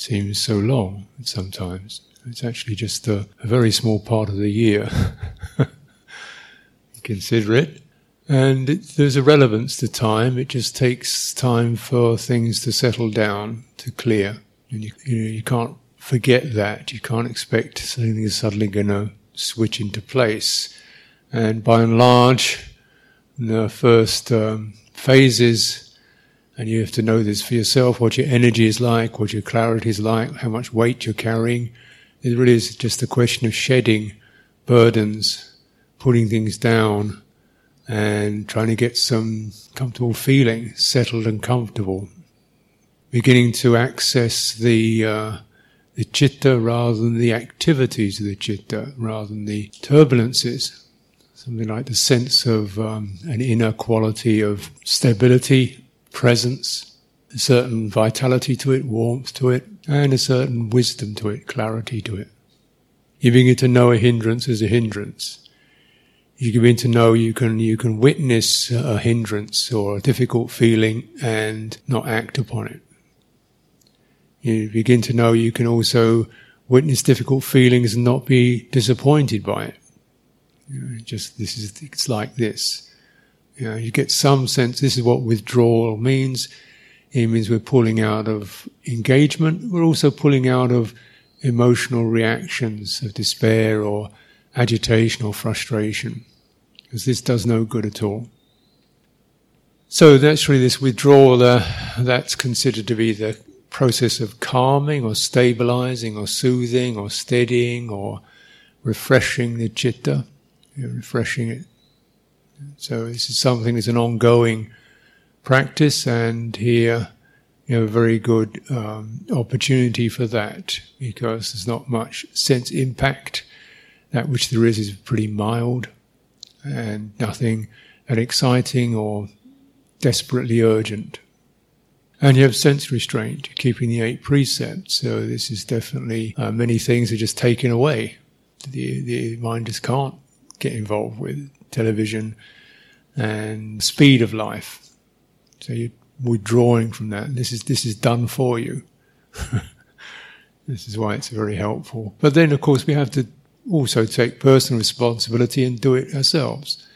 seems so long sometimes. It's actually just a, a very small part of the year. Consider it. And it, there's a relevance to time. It just takes time for things to settle down, to clear. And you, you, know, you can't forget that. You can't expect something is suddenly going to switch into place. And by and large, the first um, phases, and you have to know this for yourself, what your energy is like, what your clarity is like, how much weight you're carrying. It really is just a question of shedding burdens, putting things down, and trying to get some comfortable feeling, settled and comfortable. Beginning to access the uh, the chitta rather than the activities of the chitta, rather than the turbulences. Something like the sense of um, an inner quality of stability, presence, a certain vitality to it, warmth to it, and a certain wisdom to it, clarity to it. You begin to know a hindrance as a hindrance. You begin to know you can you can witness a hindrance or a difficult feeling and not act upon it. You begin to know you can also witness difficult feelings and not be disappointed by it. Just this is it's like this. You know, you get some sense. This is what withdrawal means. It means we're pulling out of engagement. We're also pulling out of emotional reactions of despair or agitation or frustration, because this does no good at all. So naturally, this withdrawal uh, that's considered to be the process of calming or stabilizing or soothing or steadying or refreshing the chitta, refreshing it. So this is something that's an ongoing practice, and here you have a very good um, opportunity for that because there's not much sense impact. That which there is is pretty mild and nothing that exciting or desperately urgent. And you have sense restraint, keeping the eight precepts. So this is definitely uh, many things are just taken away. The the mind just can't get involved with television and speed of life. So you're withdrawing from that. This is this is done for you. this is why it's very helpful. But then, of course, we have to also take personal responsibility and do it ourselves,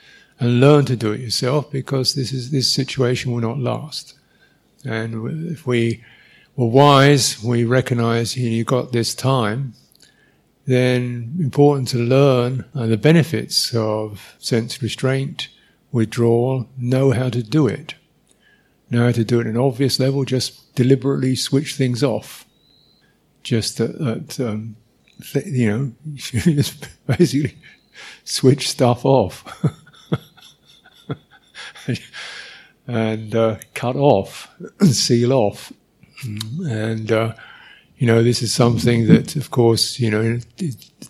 and learn to do it yourself because this is this situation will not last. And if we were wise, we recognize you know, you've got this time. Then important to learn the benefits of sense restraint, withdrawal, know how to do it know how to do it at an obvious level, just deliberately switch things off. Just that um, th- you know, just basically switch stuff off and uh, cut off, seal off. And, uh, you know, this is something that, of course, you know, in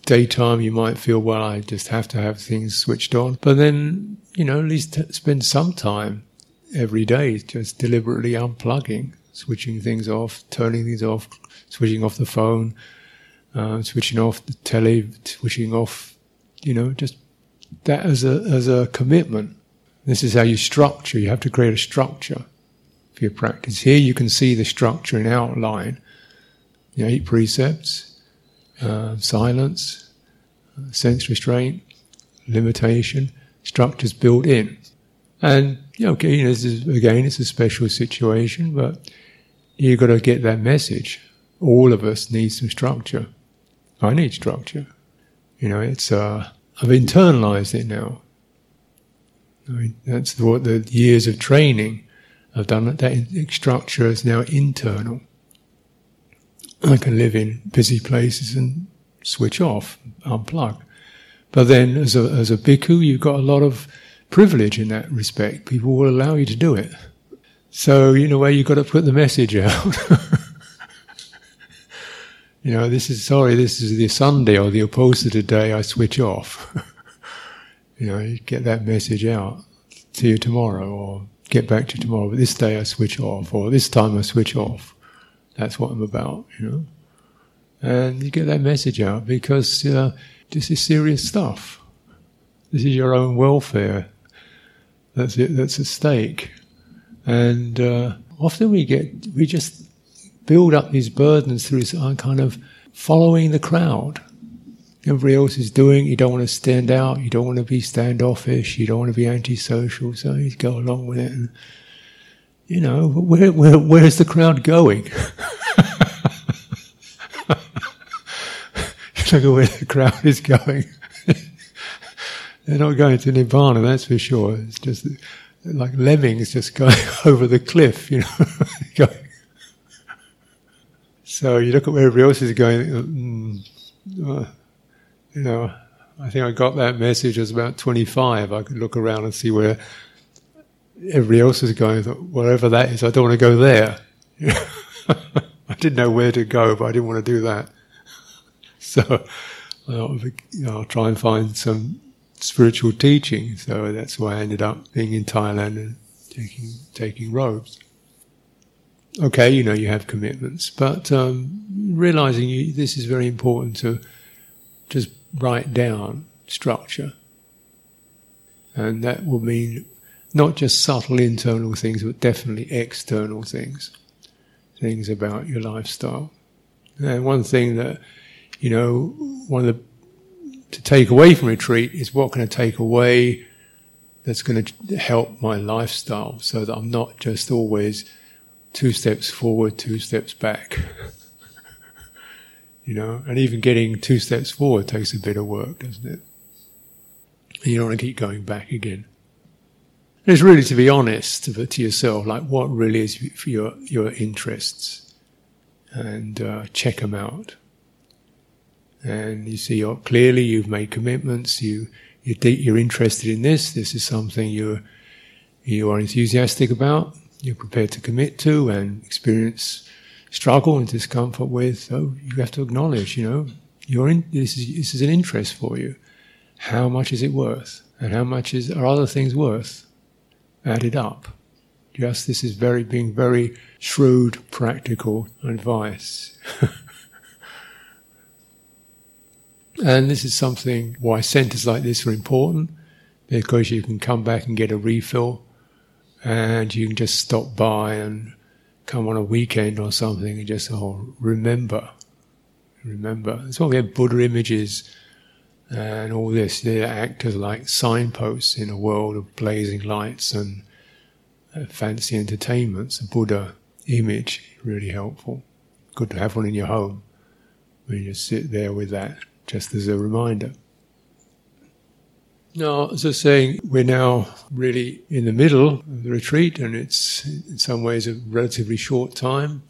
daytime you might feel, well, I just have to have things switched on. But then, you know, at least spend some time every day, just deliberately unplugging, switching things off, turning things off, switching off the phone, uh, switching off the telly, switching off, you know, just that as a as a commitment. This is how you structure. You have to create a structure for your practice. Here you can see the structure in outline. The eight precepts, uh, silence, sense restraint, limitation, structures built in. And you know, okay, this is, again, it's a special situation, but you've got to get that message. All of us need some structure. I need structure. You know, it's uh, I've internalized it now. I mean, that's what the years of training have done. That structure is now internal. I can live in busy places and switch off, unplug. But then, as a as a bhikkhu, you've got a lot of privilege in that respect. People will allow you to do it. So, in a way, you've got to put the message out. you know, this is, sorry, this is the Sunday or the opposite day I switch off. you know, you get that message out. See you tomorrow or get back to you tomorrow. But this day I switch off or this time I switch off. That's what I'm about, you know. And you get that message out because uh, this is serious stuff. This is your own welfare that's it. That's at stake. And uh, often we get we just build up these burdens through this uh, kind of following the crowd. Everybody else is doing. You don't want to stand out. You don't want to be standoffish. You don't want to be antisocial. So you go along with it. And, you know, where, where, where's the crowd going? Look at where the crowd is going. They're not going to Nibbana, that's for sure. It's just like lemmings just going over the cliff, you know. so you look at where everybody else is going, mm, uh, you know, I think I got that message as about 25. I could look around and see where everybody else is going. Whatever that is, I don't want to go there. I didn't know where to go, but I didn't want to do that. So I'll, you know, I'll try and find some spiritual teaching. So that's why I ended up being in Thailand and taking taking robes. Okay, you know you have commitments, but um, realizing you, this is very important to just write down structure, and that will mean not just subtle internal things, but definitely external things, things about your lifestyle. And one thing that you know, one of the to take away from retreat is what can I take away that's going to help my lifestyle, so that I'm not just always two steps forward, two steps back. you know, and even getting two steps forward takes a bit of work, doesn't it? And you don't want to keep going back again. And it's really to be honest to, yourself, like what really is your your interests, and uh, check them out and you see oh, clearly you've made commitments. You you're interested in this. This is something you you are enthusiastic about. You're prepared to commit to and experience struggle and discomfort with. So you have to acknowledge, you know, you're in, this is this is an interest for you. How much is it worth, and how much is are other things worth? Add it up. Just this is very being very shrewd, practical advice. And this is something why centers like this are important because you can come back and get a refill and you can just stop by and come on a weekend or something and just oh, remember. Remember. That's why we have Buddha images and all this. They act as like signposts in a world of blazing lights and uh, fancy entertainments. A Buddha image, really helpful. Good to have one in your home when you just sit there with that just as a reminder. Now, as I was saying, we're now really in the middle of the retreat, and it's in some ways a relatively short time.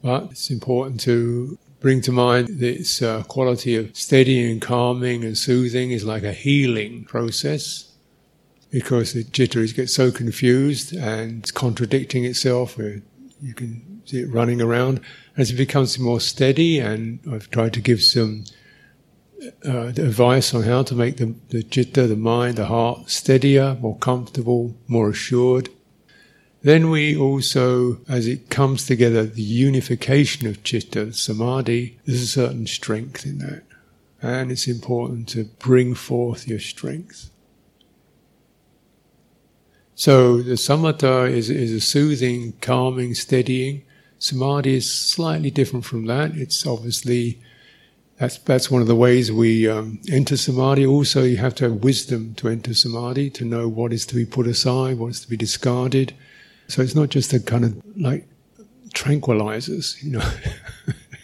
But it's important to bring to mind this uh, quality of steadying and calming and soothing is like a healing process because the chitta gets so confused and it's contradicting itself where you can see it running around as it becomes more steady, and I've tried to give some uh, advice on how to make the, the citta, the mind, the heart steadier, more comfortable, more assured. Then we also, as it comes together, the unification of chitta, samadhi, there's a certain strength in that. And it's important to bring forth your strength. So the samatha is, is a soothing, calming, steadying. Samadhi is slightly different from that. It's obviously that's that's one of the ways we um, enter samadhi. Also, you have to have wisdom to enter samadhi to know what is to be put aside, what is to be discarded. So it's not just a kind of like tranquilizers, you know.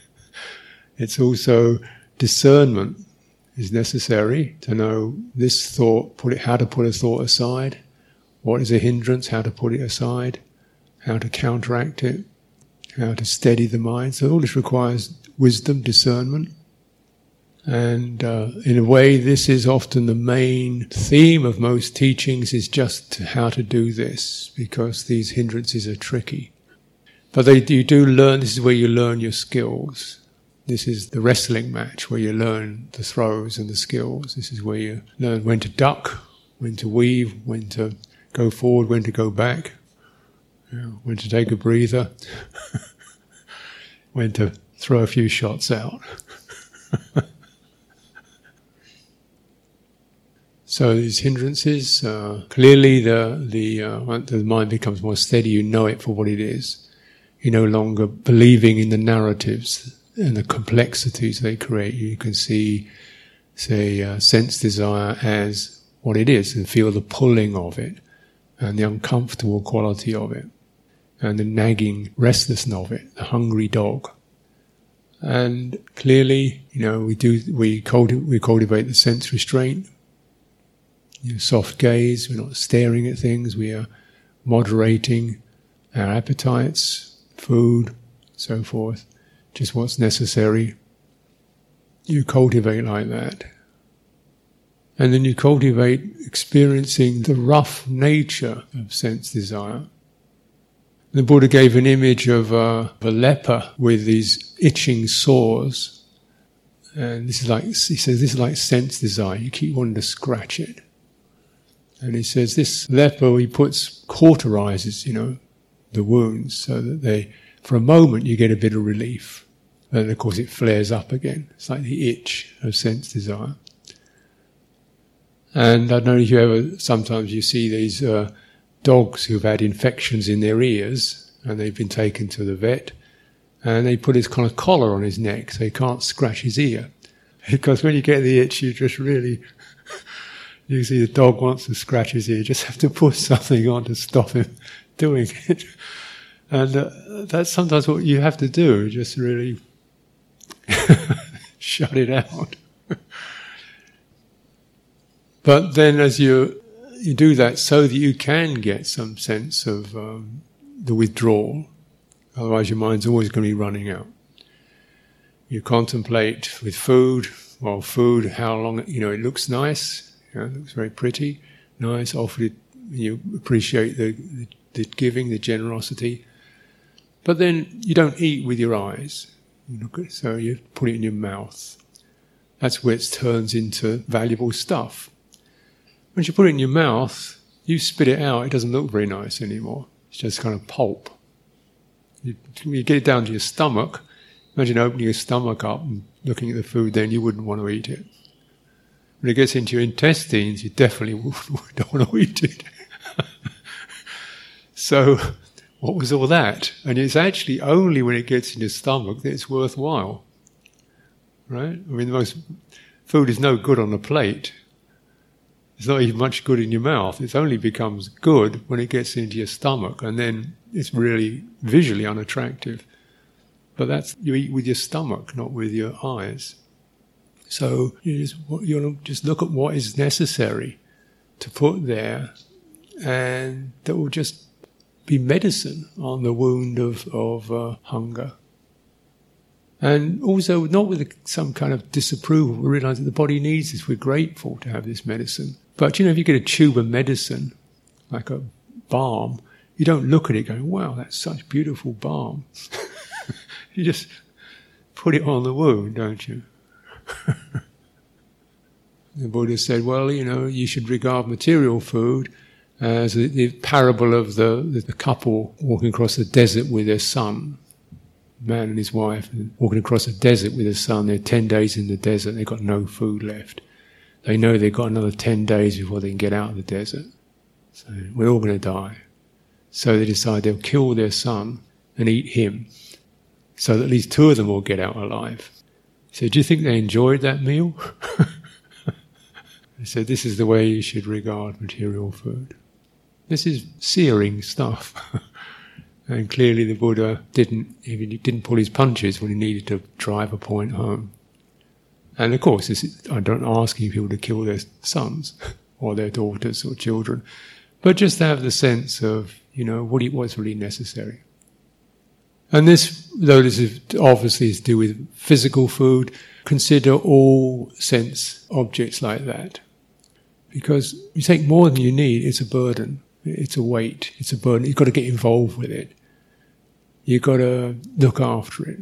it's also discernment is necessary to know this thought, put it, how to put a thought aside, what is a hindrance, how to put it aside, how to counteract it how to steady the mind. So all this requires wisdom, discernment. And uh, in a way, this is often the main theme of most teachings is just how to do this, because these hindrances are tricky. But they, you do learn, this is where you learn your skills. This is the wrestling match where you learn the throws and the skills. This is where you learn when to duck, when to weave, when to go forward, when to go back when to take a breather, when to throw a few shots out. So these hindrances, uh, clearly the the uh, the mind becomes more steady. You know it for what it is. You're no longer believing in the narratives and the complexities they create. You can see, say, uh, sense desire as what it is and feel the pulling of it and the uncomfortable quality of it and the nagging restlessness of it, the hungry dog. And clearly, you know, we do we, culti- we cultivate the sense restraint, you know, soft gaze. We're not staring at things. We are moderating our appetites, food, so forth. Just what's necessary. You cultivate like that. And then you cultivate experiencing the rough nature of sense desire. The Buddha gave an image of uh, a, a leper with these itching sores. And this is like, he says, this is like sense desire. You keep wanting to scratch it. And he says, this leper, he puts, cauterizes, you know, the wounds so that they, for a moment, you get a bit of relief. And of course, it flares up again. It's like the itch of sense desire. And I don't know if you ever, sometimes you see these uh, dogs who've had infections in their ears and they've been taken to the vet and they put this kind of collar on his neck so he can't scratch his ear. Because when you get the itch, you just really, you see the dog wants to scratch his ear, you just have to put something on to stop him doing it. And uh, that's sometimes what you have to do, just really shut it out. But then, as you you do that, so that you can get some sense of um, the withdrawal. Otherwise, your mind's always going to be running out. You contemplate with food. Well, food, how long? You know, it looks nice. You know, it looks very pretty, nice. Often, you appreciate the, the, the giving, the generosity. But then you don't eat with your eyes. You look at, so you put it in your mouth. That's where it turns into valuable stuff. Once you put it in your mouth, you spit it out, it doesn't look very nice anymore. It's just kind of pulp. You, you get it down to your stomach, imagine opening your stomach up and looking at the food, then you wouldn't want to eat it. When it gets into your intestines, you definitely don't want to eat it. so, what was all that? And it's actually only when it gets in your stomach that it's worthwhile. Right? I mean, the most food is no good on a plate it's not even much good in your mouth. It only becomes good when it gets into your stomach, and then it's really visually unattractive. But that's you eat with your stomach, not with your eyes. So you just you just look at what is necessary to put there, and that will just be medicine on the wound of of uh, hunger. And also, not with some kind of disapproval, we realize that the body needs this. We're grateful to have this medicine. But you know, if you get a tube of medicine, like a balm, you don't look at it going, wow, that's such beautiful balm. you just put it on the wound, don't you? the Buddha said, well, you know, you should regard material food as the, the parable of the, the, the, couple walking across the desert with their son, man and his wife, walking across the desert with their son. They're 10 days in the desert, they've got no food left. They know they've got another 10 days before they can get out of the desert. So we're all going to die. So they decide they'll kill their son and eat him. So that at least two of them will get out alive. So do you think they enjoyed that meal? they said this is the way you should regard material food. This is searing stuff. and clearly the Buddha didn't, he didn't pull his punches when he needed to drive a point home. And of course, is, I don't asking people to kill their sons or their daughters or children, but just to have the sense of, you know, what, what's really necessary. And this, though this is obviously is to do with physical food, consider all sense objects like that. Because you take more than you need, it's a burden. It's a weight. It's a burden. You've got to get involved with it. You've got to look after it.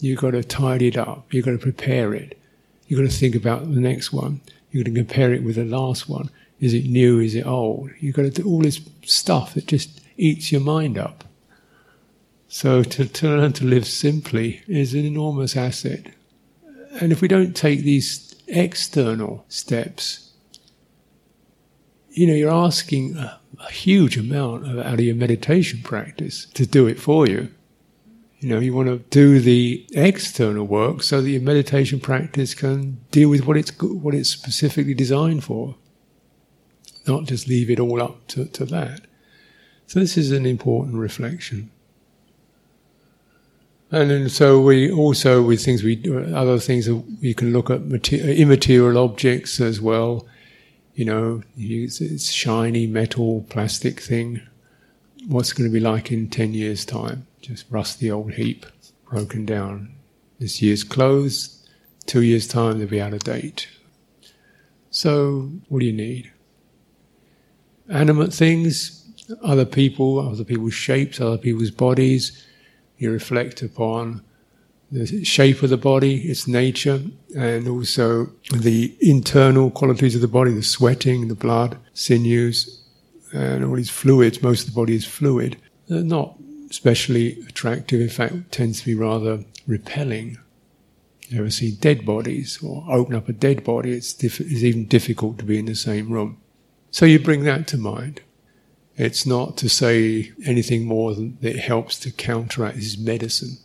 You've got to tidy it up. You've got to prepare it. You've got to think about the next one. You've got to compare it with the last one. Is it new? Is it old? You've got to do all this stuff that just eats your mind up. So to, to learn to live simply is an enormous asset. And if we don't take these external steps, you know, you're asking a, a huge amount of, out of your meditation practice to do it for you. You know, you want to do the external work so that your meditation practice can deal with what it's what it's specifically designed for. Not just leave it all up to, to that. So this is an important reflection. And then, so we also with things we other things we can look at immaterial objects as well. You know, it's shiny metal, plastic thing. What's going to be like in ten years' time? Just rusty old heap, broken down. This year's clothes. Two years' time, they'll be out of date. So, what do you need? Animate things, other people, other people's shapes, other people's bodies you reflect upon the shape of the body, its nature, and also the internal qualities of the body, the sweating, the blood, sinews, and all these fluids. Most of the body is fluid. They're not especially attractive, in fact, tends to be rather repelling. You ever see dead bodies or open up a dead body? It's, diff- it's even difficult to be in the same room. So you bring that to mind. It's not to say anything more than that it helps to counteract this medicine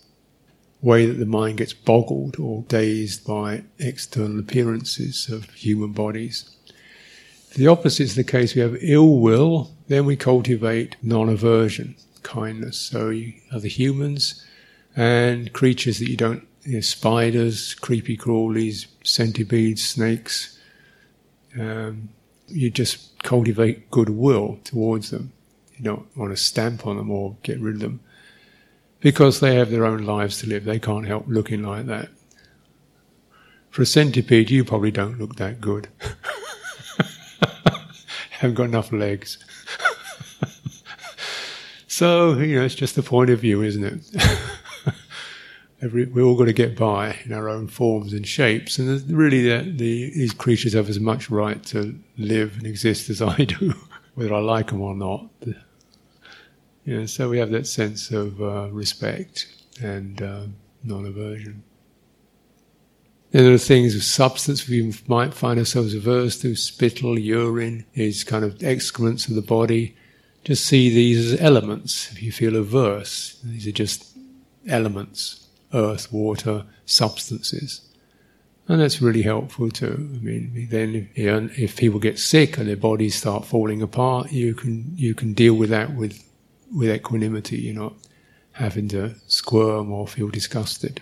way that the mind gets boggled or dazed by external appearances of human bodies. The opposite is the case. We have ill will, then we cultivate non aversion, kindness. So, you, other humans and creatures that you don't, you know, spiders, creepy crawlies, centipedes, snakes, um, you just cultivate goodwill towards them. You don't want to stamp on them or get rid of them because they have their own lives to live. They can't help looking like that. For a centipede, you probably don't look that good. Haven't got enough legs. so, you know, it's just the point of view, isn't it? Every, we all got to get by in our own forms and shapes, and really, the, the, these creatures have as much right to live and exist as I do, whether I like them or not. You know, so we have that sense of uh, respect and uh, non-aversion. Then there are things of substance we might find ourselves averse to: spittle, urine, is kind of excrements of the body. Just see these as elements. If you feel averse, these are just elements earth, water, substances. And that's really helpful too. I mean, then if, if people get sick and their bodies start falling apart, you can you can deal with that with with equanimity. You're not having to squirm or feel disgusted,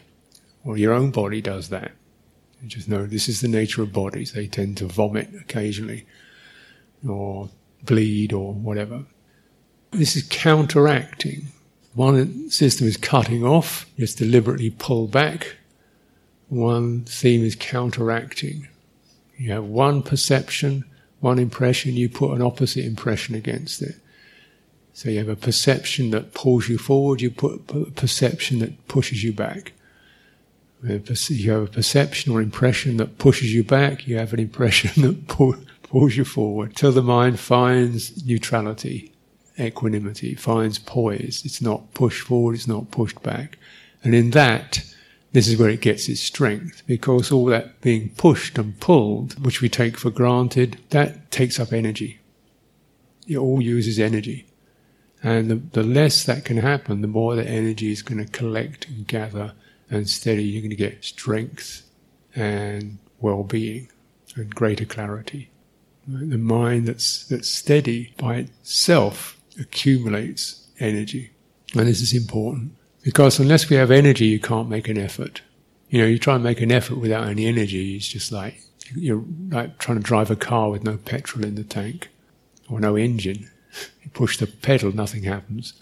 or your own body does that. You just know this is the nature of bodies. They tend to vomit occasionally, or bleed, or whatever. This is counteracting one system is cutting off, it's deliberately pulled back. One theme is counteracting. You have one perception, one impression, you put an opposite impression against it. So you have a perception that pulls you forward, you put a perception that pushes you back. You have a perception or impression that pushes you back, you have an impression that pull, pulls you forward till the mind finds neutrality equanimity, finds poise. It's not pushed forward, it's not pushed back. And in that, this is where it gets its strength, because all that being pushed and pulled, which we take for granted, that takes up energy. It all uses energy. And the, the less that can happen, the more the energy is going to collect and gather and steady. You're going to get strength and well-being and greater clarity. The mind that's, that's steady by itself accumulates energy. And this is important because unless we have energy, you can't make an effort. You know, you try and make an effort without any energy, it's just like you're like trying to drive a car with no petrol in the tank or no engine. You push the pedal, nothing happens.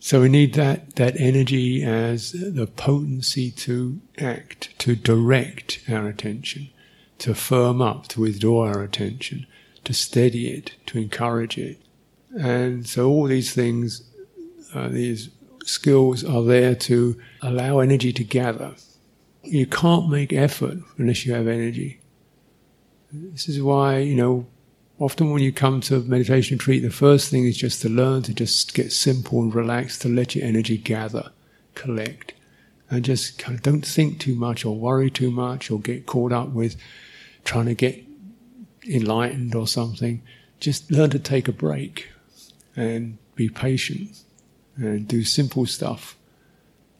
So we need that, that energy as the potency to act, to direct our attention, to firm up, to withdraw our attention, to steady it, to encourage it, and so all these things, uh, these skills are there to allow energy to gather. You can't make effort unless you have energy. This is why, you know, often when you come to meditation retreat, the first thing is just to learn to just get simple and relaxed, to let your energy gather, collect. And just kind of don't think too much or worry too much or get caught up with trying to get enlightened or something. Just learn to take a break and be patient and do simple stuff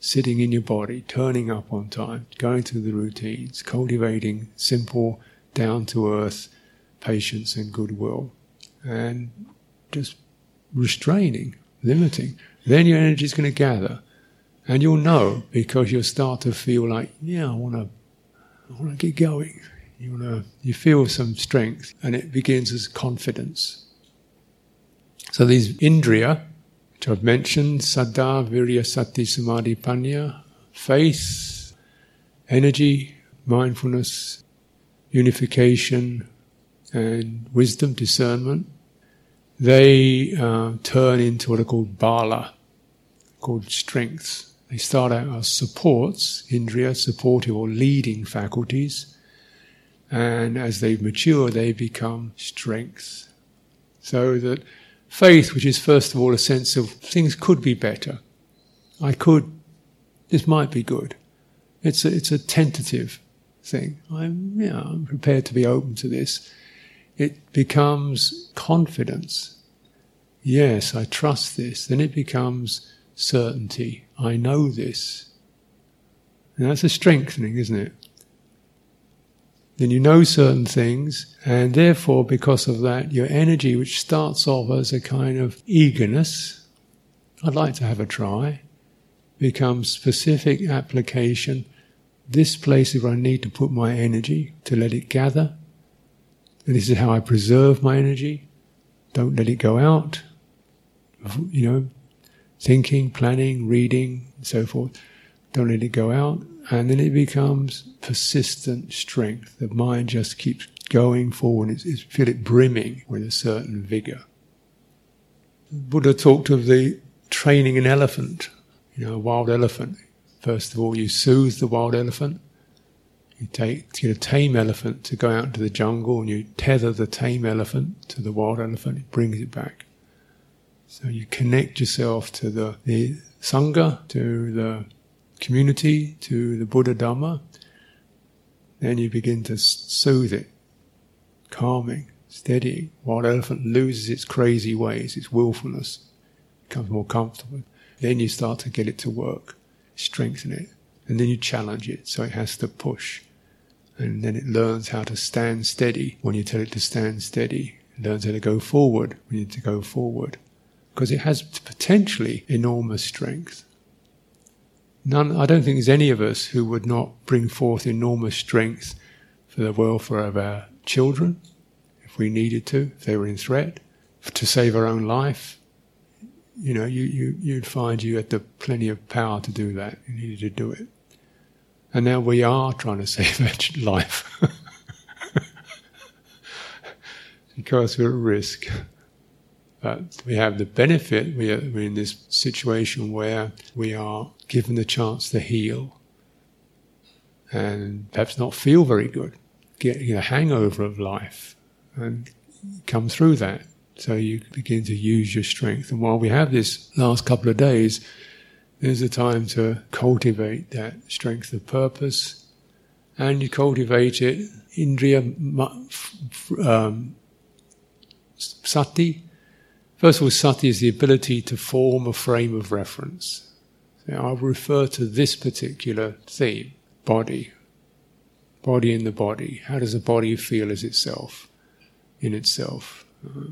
sitting in your body, turning up on time, going through the routines, cultivating simple, down to earth patience and goodwill, and just restraining, limiting. Then your energy is going to gather, and you'll know because you'll start to feel like, yeah, I want to, I want to get going. You want to, you feel some strength, and it begins as confidence. So these indriya, which I've mentioned, saddha, virya, sati, samadhi, panya, faith, energy, mindfulness, unification, and wisdom, discernment, they uh, turn into what are called bala, called strengths. They start out as supports, indriya, supportive or leading faculties, and as they mature, they become strengths. So that faith, which is first of all a sense of things could be better, I could, this might be good. It's a, it's a tentative thing. I'm, yeah, I'm prepared to be open to this it becomes confidence. Yes, I trust this. Then it becomes certainty. I know this. And that's a strengthening, isn't it? Then you know certain things, and therefore, because of that, your energy, which starts off as a kind of eagerness, I'd like to have a try, becomes specific application. This place is where I need to put my energy to let it gather, and this is how I preserve my energy. Don't let it go out. You know, thinking, planning, reading, and so forth. Don't let it go out. And then it becomes persistent strength. The mind just keeps going forward. It's, it's feel it brimming with a certain vigor. Buddha talked of the training an elephant, you know, a wild elephant. First of all, you soothe the wild elephant you take you a tame elephant to go out into the jungle and you tether the tame elephant to the wild elephant, it brings it back. So you connect yourself to the, the Sangha, to the community, to the Buddha Dhamma. Then you begin to soothe it, calming, steadying. Wild elephant loses its crazy ways, its willfulness, becomes more comfortable. Then you start to get it to work, strengthen it, and then you challenge it so it has to push. And then it learns how to stand steady when you tell it to stand steady. It learns how to go forward when you need to go forward. Because it has potentially enormous strength. None, I don't think there's any of us who would not bring forth enormous strength for the welfare of our children, if we needed to, if they were in threat, to save our own life. You know, you, you, you'd find you had the plenty of power to do that. You needed to do it. And now we are trying to save our life because we're at risk. But we have the benefit, we are, we're in this situation where we are given the chance to heal and perhaps not feel very good, get a hangover of life and come through that. So you begin to use your strength. And while we have this last couple of days, there's a time to cultivate that strength of purpose, and you cultivate it indriya um, sati. First of all, sati is the ability to form a frame of reference. So I'll refer to this particular theme body. Body in the body. How does the body feel as itself, in itself? Uh,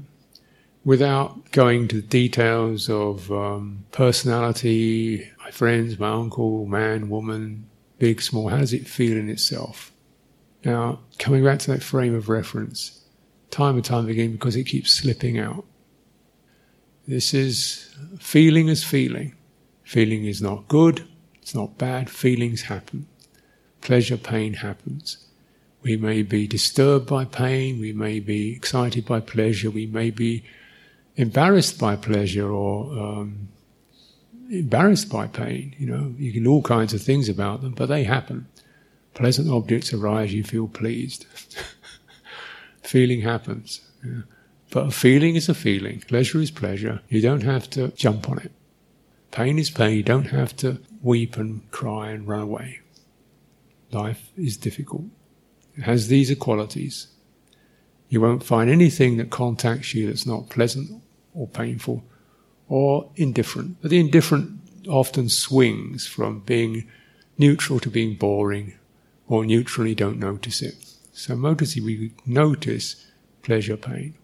without going to the details of um, personality, my friends, my uncle, man, woman, big, small, how does it feel in itself? Now, coming back to that frame of reference, time and time again, because it keeps slipping out. This is feeling as feeling. Feeling is not good, it's not bad, feelings happen. Pleasure, pain happens. We may be disturbed by pain, we may be excited by pleasure, we may be embarrassed by pleasure or um, embarrassed by pain. You know, you can do all kinds of things about them, but they happen. Pleasant objects arise, you feel pleased. feeling happens. Yeah. But a feeling is a feeling. Pleasure is pleasure. You don't have to jump on it. Pain is pain. You don't have to weep and cry and run away. Life is difficult. It has these qualities. You won't find anything that contacts you that's not pleasant or painful or indifferent. But the indifferent often swings from being neutral to being boring, or neutrally don't notice it. So mostly we notice pleasure, pain.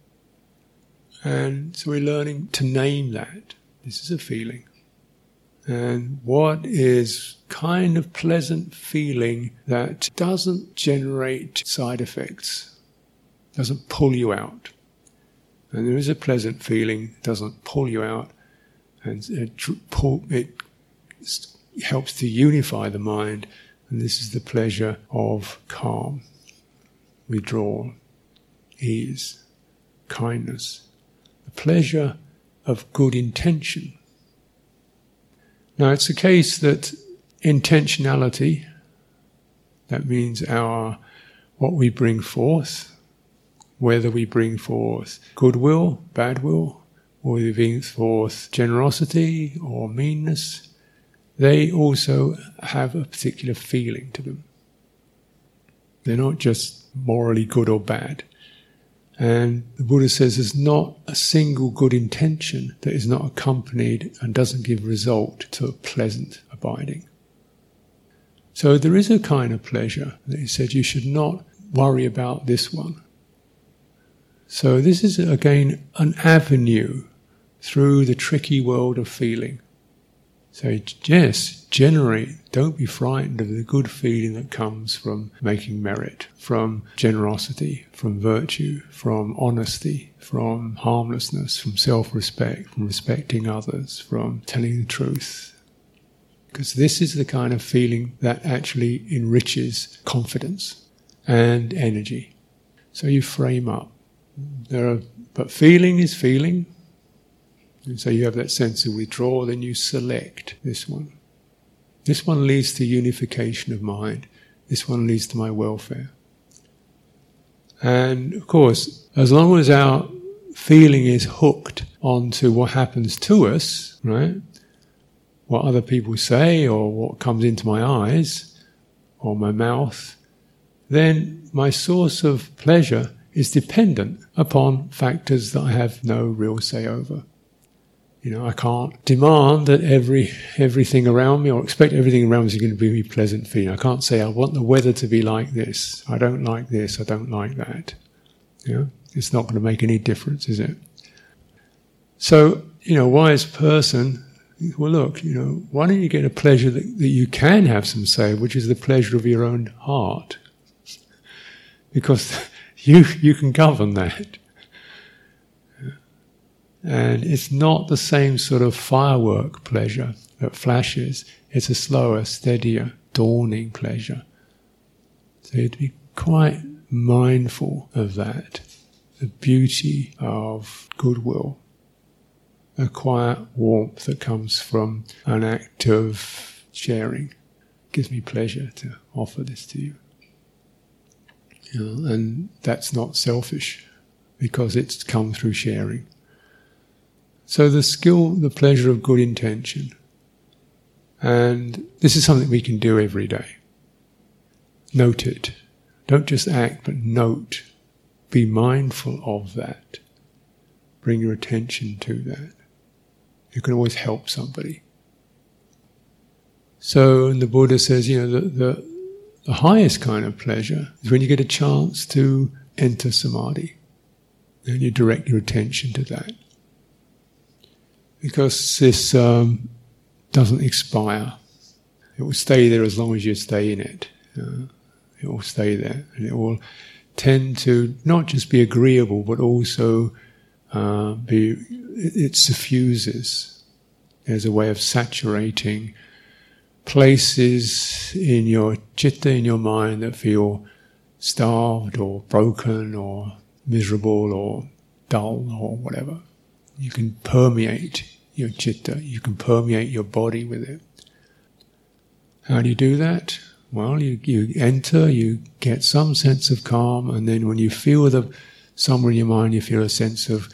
And so we're learning to name that. This is a feeling. And what is kind of pleasant feeling that doesn't generate side effects, doesn't pull you out. And there is a pleasant feeling, that doesn't pull you out, and it, pull, it helps to unify the mind, and this is the pleasure of calm, withdrawal, ease, kindness, pleasure of good intention. Now, it's a case that intentionality, that means our what we bring forth, whether we bring forth goodwill, bad will, or we bring forth generosity or meanness, they also have a particular feeling to them. They're not just morally good or bad. And the Buddha says there's not a single good intention that is not accompanied and doesn't give result to a pleasant abiding. So there is a kind of pleasure that he said you should not worry about this one. So this is again an avenue through the tricky world of feeling. So yes, generate, don't be frightened of the good feeling that comes from making merit, from generosity, from virtue, from honesty, from harmlessness, from self-respect, from respecting others, from telling the truth. Because this is the kind of feeling that actually enriches confidence and energy. So you frame up. There are, but feeling is feeling, and so you have that sense of withdrawal, then you select this one. This one leads to unification of mind. This one leads to my welfare. And of course, as long as our feeling is hooked onto what happens to us, right? What other people say or what comes into my eyes or my mouth, then my source of pleasure is dependent upon factors that I have no real say over. You know, I can't demand that every everything around me or expect everything around me is going to be pleasant feeling. I can't say I want the weather to be like this. I don't like this. I don't like that. You know, it's not going to make any difference, is it? So, you know, wise person, well, look, you know, why don't you get a pleasure that, that you can have some say, which is the pleasure of your own heart, because you you can govern that. And it's not the same sort of firework pleasure that flashes. It's a slower, steadier, dawning pleasure. So you have to be quite mindful of that. The beauty of goodwill. A quiet warmth that comes from an act of sharing. It gives me pleasure to offer this to you. you know, and that's not selfish because it's come through sharing. So the skill, the pleasure of good intention. And this is something we can do every day. Note it. Don't just act, but note. Be mindful of that. Bring your attention to that. You can always help somebody. So, and the Buddha says, you know, the, the, the highest kind of pleasure is when you get a chance to enter samadhi. And you direct your attention to that because this um, doesn't expire. It will stay there as long as you stay in it. Uh, it will stay there, and it will tend to not just be agreeable, but also uh, be. It, it suffuses. There's a way of saturating places in your chitta, in your mind, that feel starved or broken or miserable or dull or whatever. You can permeate your chitta. You can permeate your body with it. How do you do that? Well, you, you enter, you get some sense of calm, and then when you feel the somewhere in your mind, you feel a sense of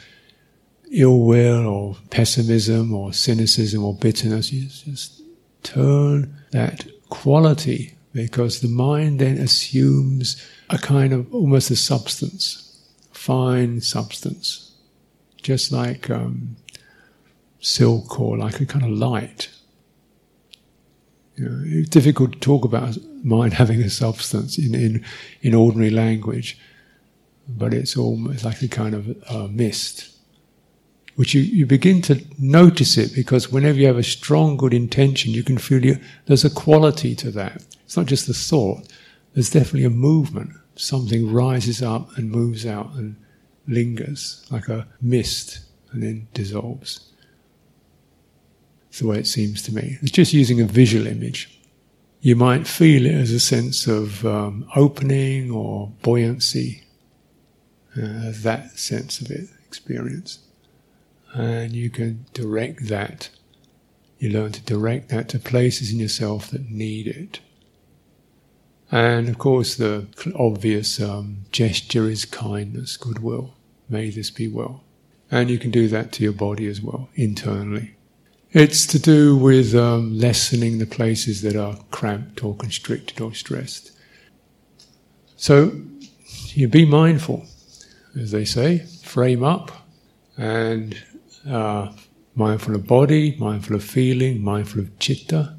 ill will or pessimism or cynicism or bitterness, you just turn that quality because the mind then assumes a kind of almost a substance, fine substance, just like um, silk or like a kind of light. You know, it's difficult to talk about mind having a substance in, in, in ordinary language, but it's almost like a kind of uh, mist, which you, you begin to notice it because whenever you have a strong, good intention, you can feel you, there's a quality to that. It's not just the thought, there's definitely a movement. Something rises up and moves out and lingers like a mist and then dissolves. It's the way it seems to me. It's just using a visual image. You might feel it as a sense of um, opening or buoyancy, uh, that sense of it, experience. And you can direct that. You learn to direct that to places in yourself that need it. And of course, the obvious um, gesture is kindness, goodwill. May this be well. And you can do that to your body as well, internally. It's to do with um, lessening the places that are cramped or constricted or stressed. So you be mindful, as they say, frame up, and uh, mindful of body, mindful of feeling, mindful of chitta.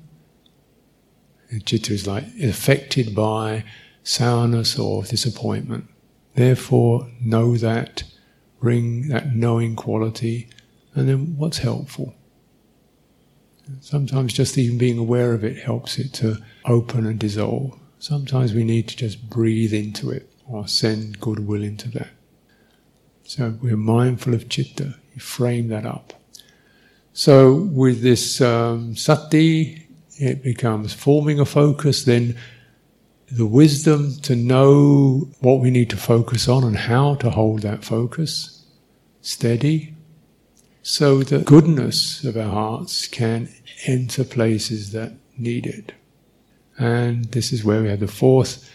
Chitta is like affected by sourness or disappointment. Therefore, know that, bring that knowing quality, and then what's helpful. Sometimes just even being aware of it helps it to open and dissolve. Sometimes we need to just breathe into it or send goodwill into that. So we're mindful of chitta, you frame that up. So with this um, sati, it becomes forming a focus, then the wisdom to know what we need to focus on and how to hold that focus steady, so the goodness of our hearts can enter places that need it. And this is where we have the fourth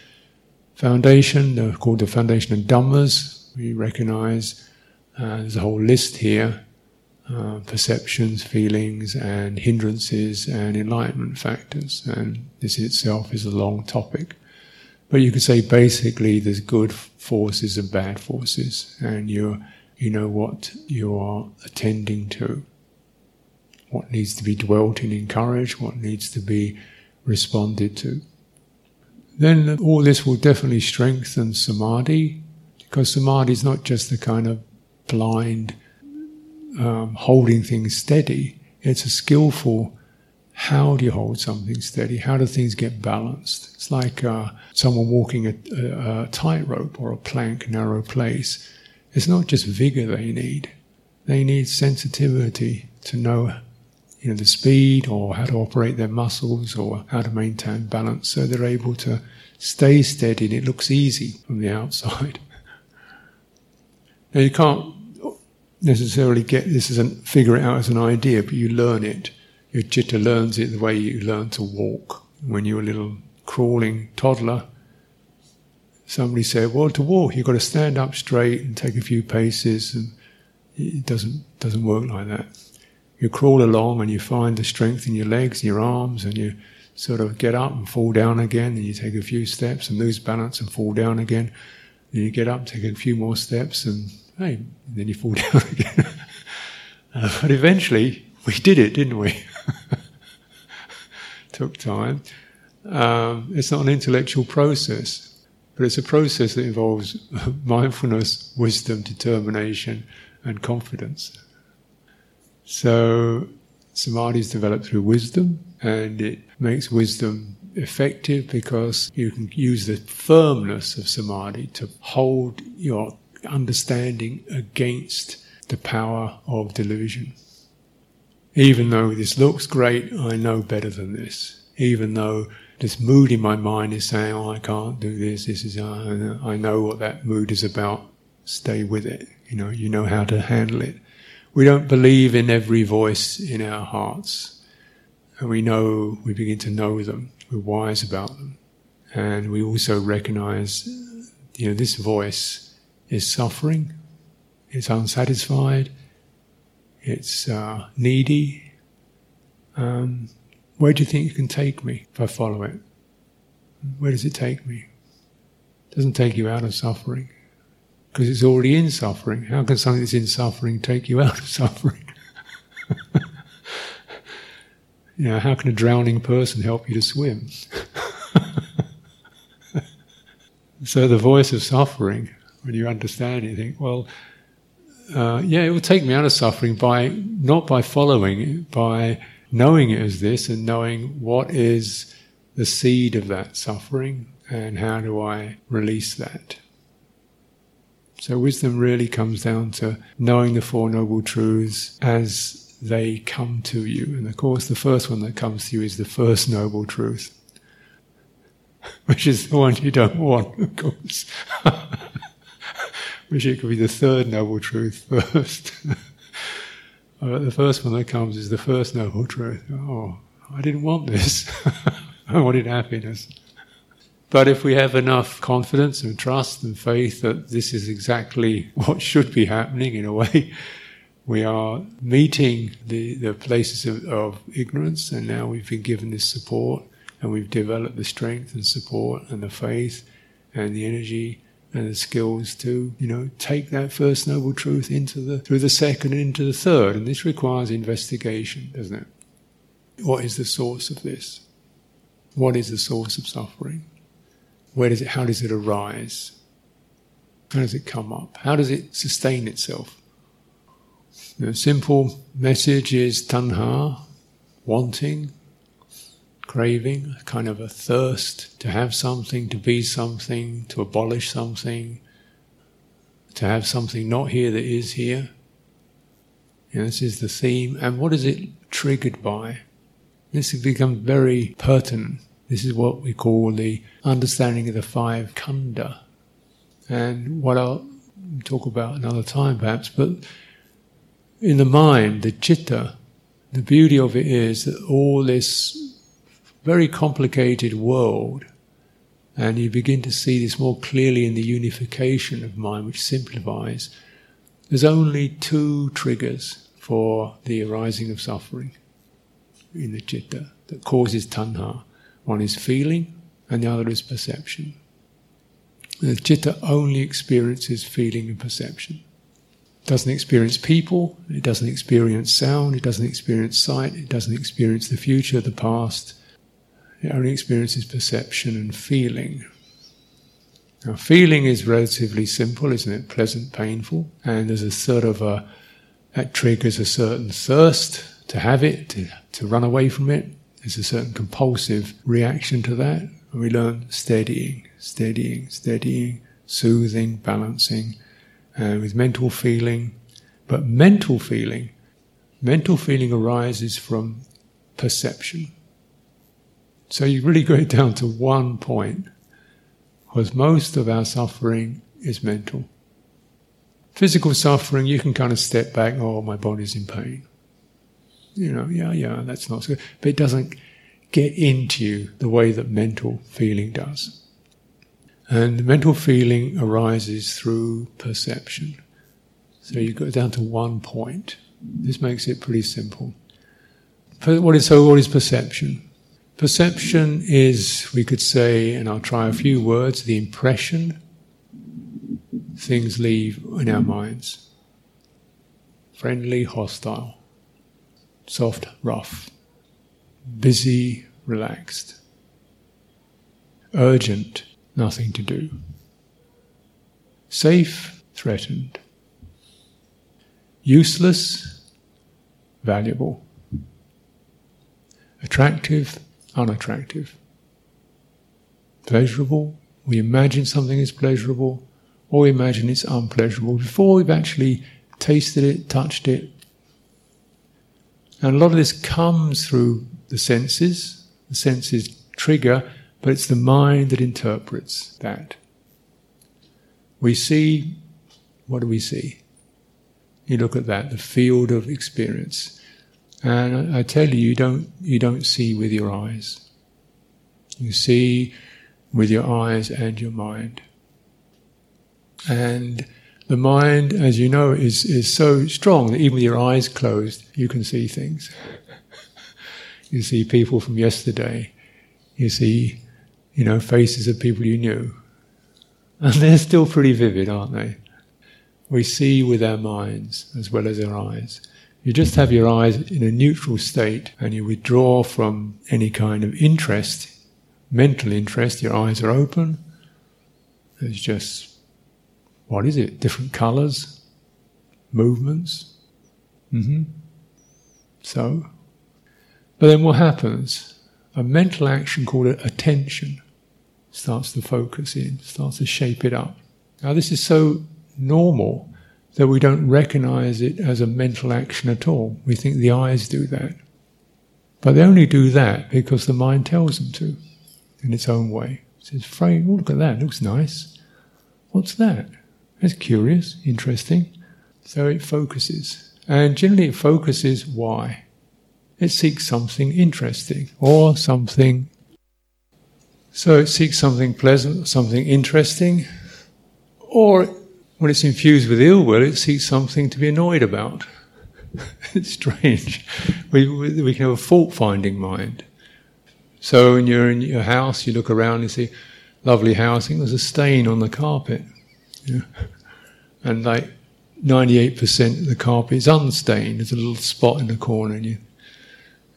foundation, called the foundation of Dhammas. We recognize uh, there's a whole list here uh, perceptions, feelings, and hindrances and enlightenment factors. And this itself is a long topic. But you could say basically there's good forces and bad forces, and you're you know what you are attending to, what needs to be dwelt in, encouraged, what needs to be responded to. Then all this will definitely strengthen samadhi, because samadhi is not just the kind of blind um, holding things steady, it's a skillful how do you hold something steady? How do things get balanced? It's like uh, someone walking a, a, a tightrope or a plank, narrow place it's not just vigor they need, they need sensitivity to know you know, the speed or how to operate their muscles or how to maintain balance so they're able to stay steady and it looks easy from the outside. now you can't necessarily get this as a figure it out as an idea, but you learn it. Your chitta learns it the way you learn to walk. When you're a little crawling toddler, somebody said, "Well, to walk, you've got to stand up straight and take a few paces," and it doesn't doesn't work like that. You crawl along and you find the strength in your legs and your arms, and you sort of get up and fall down again, and you take a few steps and lose balance and fall down again. Then you get up, take a few more steps, and hey, then you fall down again. uh, but eventually, we did it, didn't we? Took time. Um, it's not an intellectual process. But it's a process that involves mindfulness, wisdom, determination, and confidence. So, samadhi is developed through wisdom, and it makes wisdom effective because you can use the firmness of samadhi to hold your understanding against the power of delusion. Even though this looks great, I know better than this. Even though this mood in my mind is saying, "Oh, I can't do this. This is uh, I know what that mood is about. Stay with it. You know, you know how to handle it. We don't believe in every voice in our hearts, and we know we begin to know them. We're wise about them, and we also recognize, you know, this voice is suffering. It's unsatisfied. It's uh, needy. Um, where do you think you can take me if I follow it? Where does it take me? It doesn't take you out of suffering because it's already in suffering. How can something that's in suffering take you out of suffering? You know, how can a drowning person help you to swim? so the voice of suffering, when you understand it, you think, well, uh, yeah, it will take me out of suffering by not by following it, by knowing it as this and knowing what is the seed of that suffering and how do I release that. So wisdom really comes down to knowing the Four Noble Truths as they come to you. And of course, the first one that comes to you is the First Noble Truth, which is the one you don't want, of course. Wish it could be the third Noble Truth first. but the first one that comes is the First Noble Truth. Oh, I didn't want this. I wanted happiness. But if we have enough confidence and trust and faith that this is exactly what should be happening in a way, we are meeting the, the places of, of ignorance, and now we've been given this support, and we've developed the strength and support and the faith and the energy and the skills to, you know, take that first noble truth into the through the second and into the third. And this requires investigation, doesn't it? What is the source of this? What is the source of suffering? Where does it, how does it arise? How does it come up? How does it sustain itself? The simple message is tanha, wanting, craving, a kind of a thirst to have something, to be something, to abolish something, to have something not here that is here. Know, this is the theme. And what is it triggered by? This has become very pertinent this is what we call the understanding of the five khandha. And what I'll talk about another time perhaps, but in the mind, the chitta, the beauty of it is that all this very complicated world, and you begin to see this more clearly in the unification of mind, which simplifies. There's only two triggers for the arising of suffering in the chitta that causes tanha. One is feeling, and the other is perception. The citta only experiences feeling and perception. It doesn't experience people, it doesn't experience sound, it doesn't experience sight, it doesn't experience the future, the past. It only experiences perception and feeling. Now, feeling is relatively simple, isn't it? Pleasant, painful, and there's a sort of a that triggers a certain thirst to have it, to, to run away from it, there's a certain compulsive reaction to that. And we learn steadying, steadying, steadying, soothing, balancing, uh, with mental feeling. But mental feeling, mental feeling arises from perception. So you really go down to one point, because most of our suffering is mental. Physical suffering, you can kind of step back, oh, my body's in pain you know, yeah, yeah, that's not so good. But it doesn't get into you the way that mental feeling does. And mental feeling arises through perception. So you go down to one point. This makes it pretty simple. What is, so what is perception? Perception is, we could say, and I'll try a few words, the impression things leave in our minds. Friendly, hostile soft, rough, busy, relaxed, urgent, nothing to do, safe, threatened, useless, valuable, attractive, unattractive, pleasurable, we imagine something is pleasurable, or we imagine it's unpleasurable before we've actually tasted it, touched it, and a lot of this comes through the senses. The senses trigger, but it's the mind that interprets that. We see, what do we see? You look at that, the field of experience. And I tell you, you don't, you don't see with your eyes. You see with your eyes and your mind. And the mind, as you know, is, is so strong that even with your eyes closed, you can see things. you see people from yesterday. You see, you know, faces of people you knew. And they're still pretty vivid, aren't they? We see with our minds as well as our eyes. You just have your eyes in a neutral state and you withdraw from any kind of interest, mental interest, your eyes are open. There's just, what is it? Different colors, movements. Mm-hmm. So, but then what happens? A mental action called attention starts to focus in, starts to shape it up. Now, this is so normal that we don't recognize it as a mental action at all. We think the eyes do that. But they only do that because the mind tells them to in its own way. It says, frame, oh, look at that, looks nice. What's that? That's curious, interesting. So it focuses. And generally it focuses why? It seeks something interesting or something. So it seeks something pleasant, something interesting, or when it's infused with ill will, it seeks something to be annoyed about. it's strange. We, we, can have a fault finding mind. So when you're in your house, you look around and see lovely housing, there's a stain on the carpet. And like 98% of the carpet is unstained, there's a little spot in the corner, and you,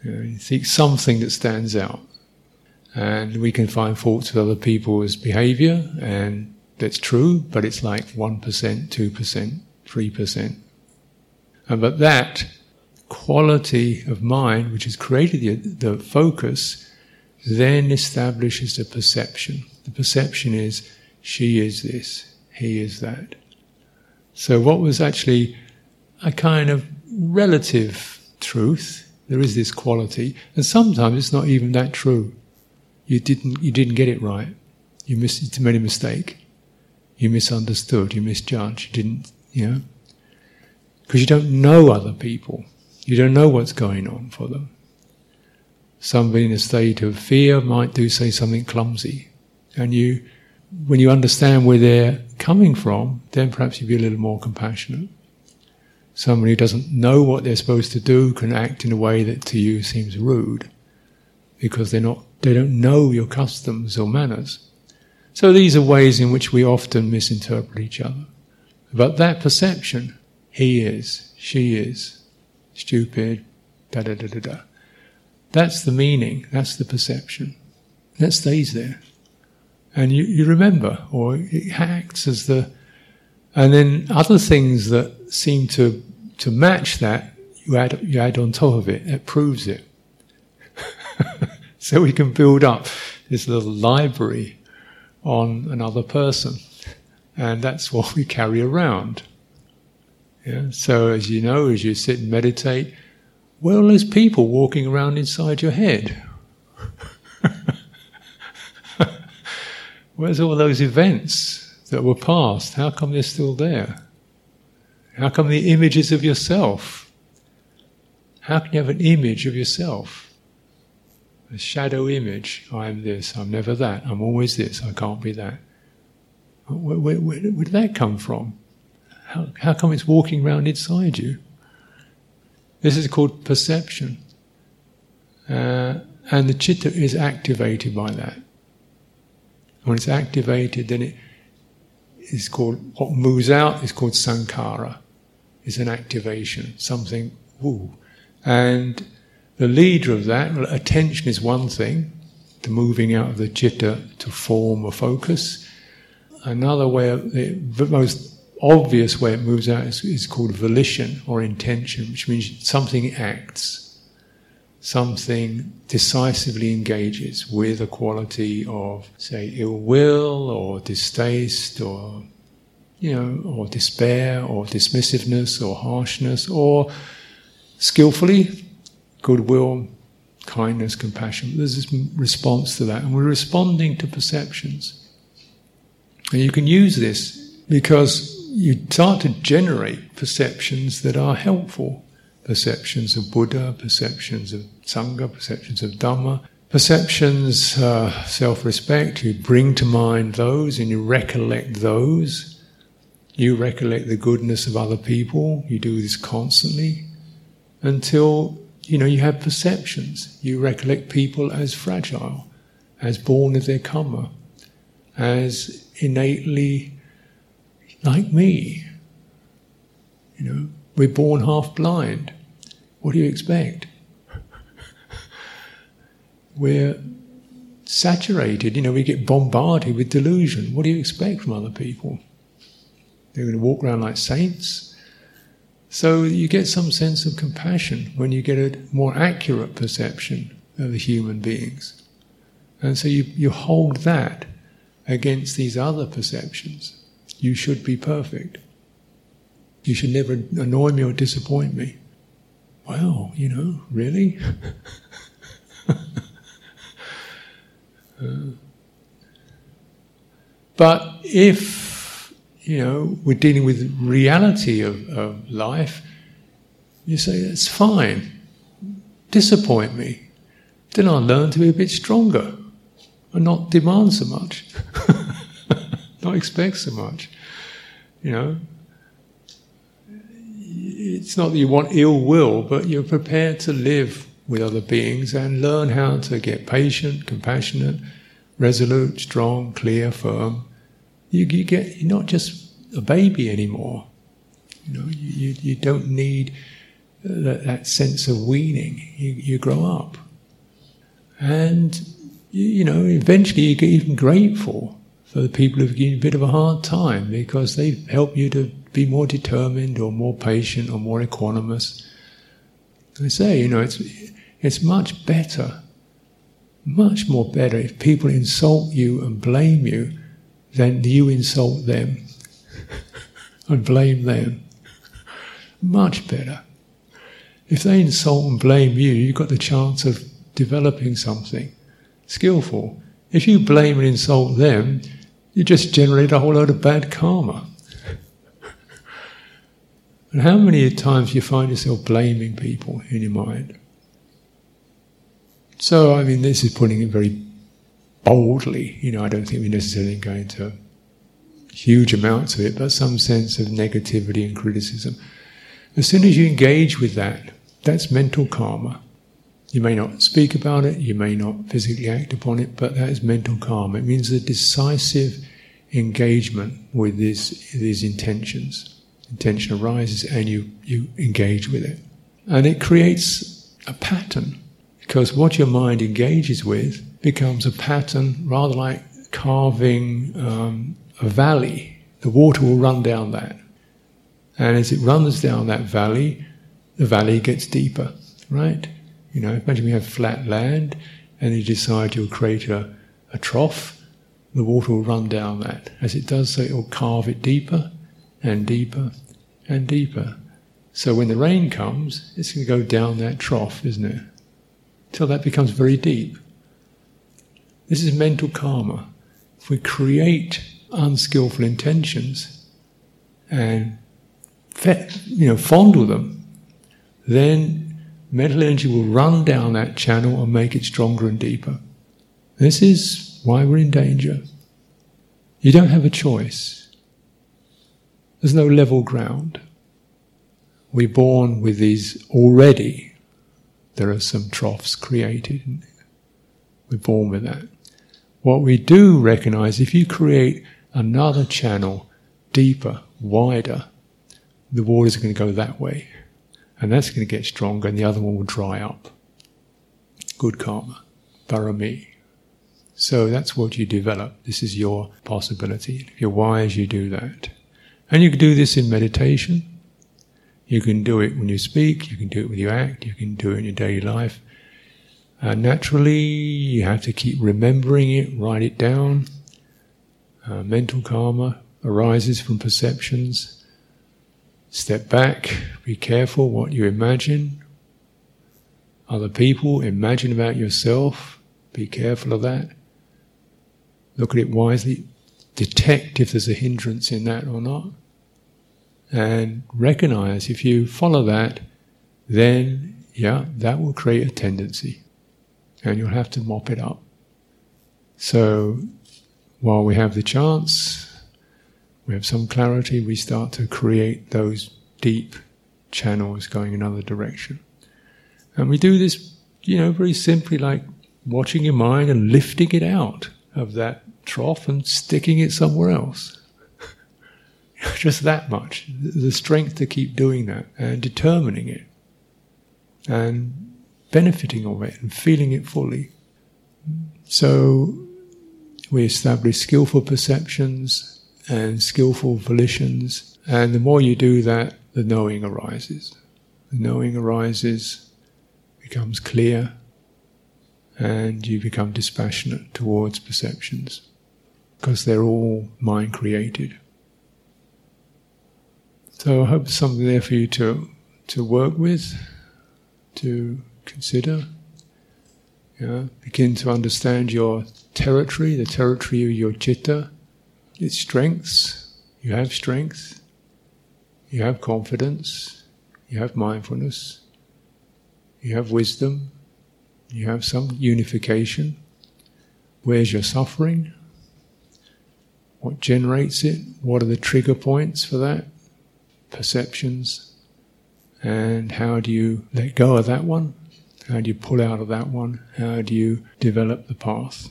you, know, you seek something that stands out. And we can find faults with other people's behavior, and that's true, but it's like 1%, 2%, 3%. And but that quality of mind, which has created the, the focus, then establishes the perception. The perception is, she is this, he is that. So, what was actually a kind of relative truth, there is this quality, and sometimes it's not even that true. You didn't, you didn't get it right. You missed, you made a mistake. You misunderstood. You misjudged. You didn't, you know, because you don't know other people. You don't know what's going on for them. Somebody in a state of fear might do say something clumsy, and you, when you understand where they're coming from, then perhaps you'd be a little more compassionate. Somebody who doesn't know what they're supposed to do can act in a way that to you seems rude because they're not they don't know your customs or manners. So these are ways in which we often misinterpret each other. But that perception, he is, she is, stupid, da da da da da. That's the meaning, that's the perception. That stays there. And you, you remember, or it acts as the. And then other things that seem to, to match that, you add, you add on top of it, it proves it. So we can build up this little library on another person. And that's what we carry around. Yeah? So, as you know, as you sit and meditate, well, there's people walking around inside your head. Where's all those events that were past? How come they're still there? How come the images of yourself? How can you have an image of yourself? A shadow image. I'm this, I'm never that, I'm always this, I can't be that. Where, where, where, where did that come from? How, how come it's walking around inside you? This is called perception. Uh, and the chitta is activated by that. When it's activated, then it is called, what moves out is called sankhara. It's an activation, something. And the leader of that, attention is one thing, the moving out of the chitta to form a focus. Another way, the most obvious way it moves out is, is called volition or intention, which means something acts, something decisively engages with a quality of, say, ill will or distaste or, you know, or despair or dismissiveness or harshness or skillfully goodwill, kindness, compassion. There's this response to that, and we're responding to perceptions. And you can use this because you start to generate perceptions that are helpful perceptions of Buddha, perceptions of Sangha, perceptions of Dhamma, perceptions, uh, self respect. You bring to mind those and you recollect those. You recollect the goodness of other people. You do this constantly until you know, you have perceptions. You recollect people as fragile, as born of their karma, as innately like me. You know, we're born half blind. What do you expect? We're saturated, you know, we get bombarded with delusion. What do you expect from other people? They're going to walk around like saints. So you get some sense of compassion when you get a more accurate perception of the human beings. And so you, you hold that against these other perceptions. You should be perfect. You should never annoy me or disappoint me. Well, you know, really? uh, but if, you know, we're dealing with reality of, of life, you say, it's fine. Disappoint me. Then I'll learn to be a bit stronger and not demand so much, not expect so much. You know, it's not that you want ill will, but you're prepared to live with other beings and learn how to get patient, compassionate, resolute, strong, clear, firm. You, you get you're not just a baby anymore. You know, you, you don't need uh, that, that sense of weaning. You, you grow up, and you know, eventually you get even grateful for the people who've given you a bit of a hard time because they've helped you to be more determined or more patient or more equanimous. I say, you know, it's, it's much better, much more better if people insult you and blame you than you insult them and blame them. Much better. If they insult and blame you, you've got the chance of developing something skillful. If you blame and insult them, you just generate a whole load of bad karma. and how many times you find yourself blaming people in your mind? So, I mean, this is putting it very boldly. You know, I don't think we're necessarily going to huge amounts of it, but some sense of negativity and criticism. As soon as you engage with that, that's mental karma. You may not speak about it, you may not physically act upon it, but that is mental karma. It means a decisive engagement with these, these intentions. Intention arises and you, you engage with it. And it creates a pattern because what your mind engages with becomes a pattern rather like carving um, a valley. The water will run down that. And as it runs down that valley, the valley gets deeper, right? You know, imagine we have flat land and you decide you'll create a, a trough, the water will run down that. As it does so, it will carve it deeper and deeper and deeper. So when the rain comes, it's going to go down that trough, isn't it? Till that becomes very deep. This is mental karma. If we create unskillful intentions and you know fondle them, then mental energy will run down that channel and make it stronger and deeper. This is why we're in danger. You don't have a choice. There's no level ground. We're born with these already. There are some troughs created. We're born with that. What we do recognize, if you create another channel deeper, wider, the water's going to go that way. And that's going to get stronger, and the other one will dry up. Good karma, parami. So that's what you develop. This is your possibility. If you're wise, you do that. And you can do this in meditation. You can do it when you speak, you can do it when you act, you can do it in your daily life. And naturally, you have to keep remembering it, write it down. Uh, mental karma arises from perceptions Step back, be careful what you imagine. Other people, imagine about yourself, be careful of that. Look at it wisely, detect if there's a hindrance in that or not, and recognize if you follow that, then yeah, that will create a tendency, and you'll have to mop it up. So while we have the chance, we have some clarity, we start to create those deep channels going another direction. And we do this, you know, very simply like watching your mind and lifting it out of that trough and sticking it somewhere else. Just that much. The strength to keep doing that and determining it. and benefiting of it and feeling it fully. So we establish skillful perceptions and skillful volitions, and the more you do that, the knowing arises. The knowing arises, becomes clear, and you become dispassionate towards perceptions because they're all mind created. So I hope there's something there for you to to work with, to consider. Yeah, begin to understand your territory, the territory of your citta, its strengths. You have strength, you have confidence, you have mindfulness, you have wisdom, you have some unification. Where's your suffering? What generates it? What are the trigger points for that? Perceptions. And how do you let go of that one? How do you pull out of that one? How do you develop the path?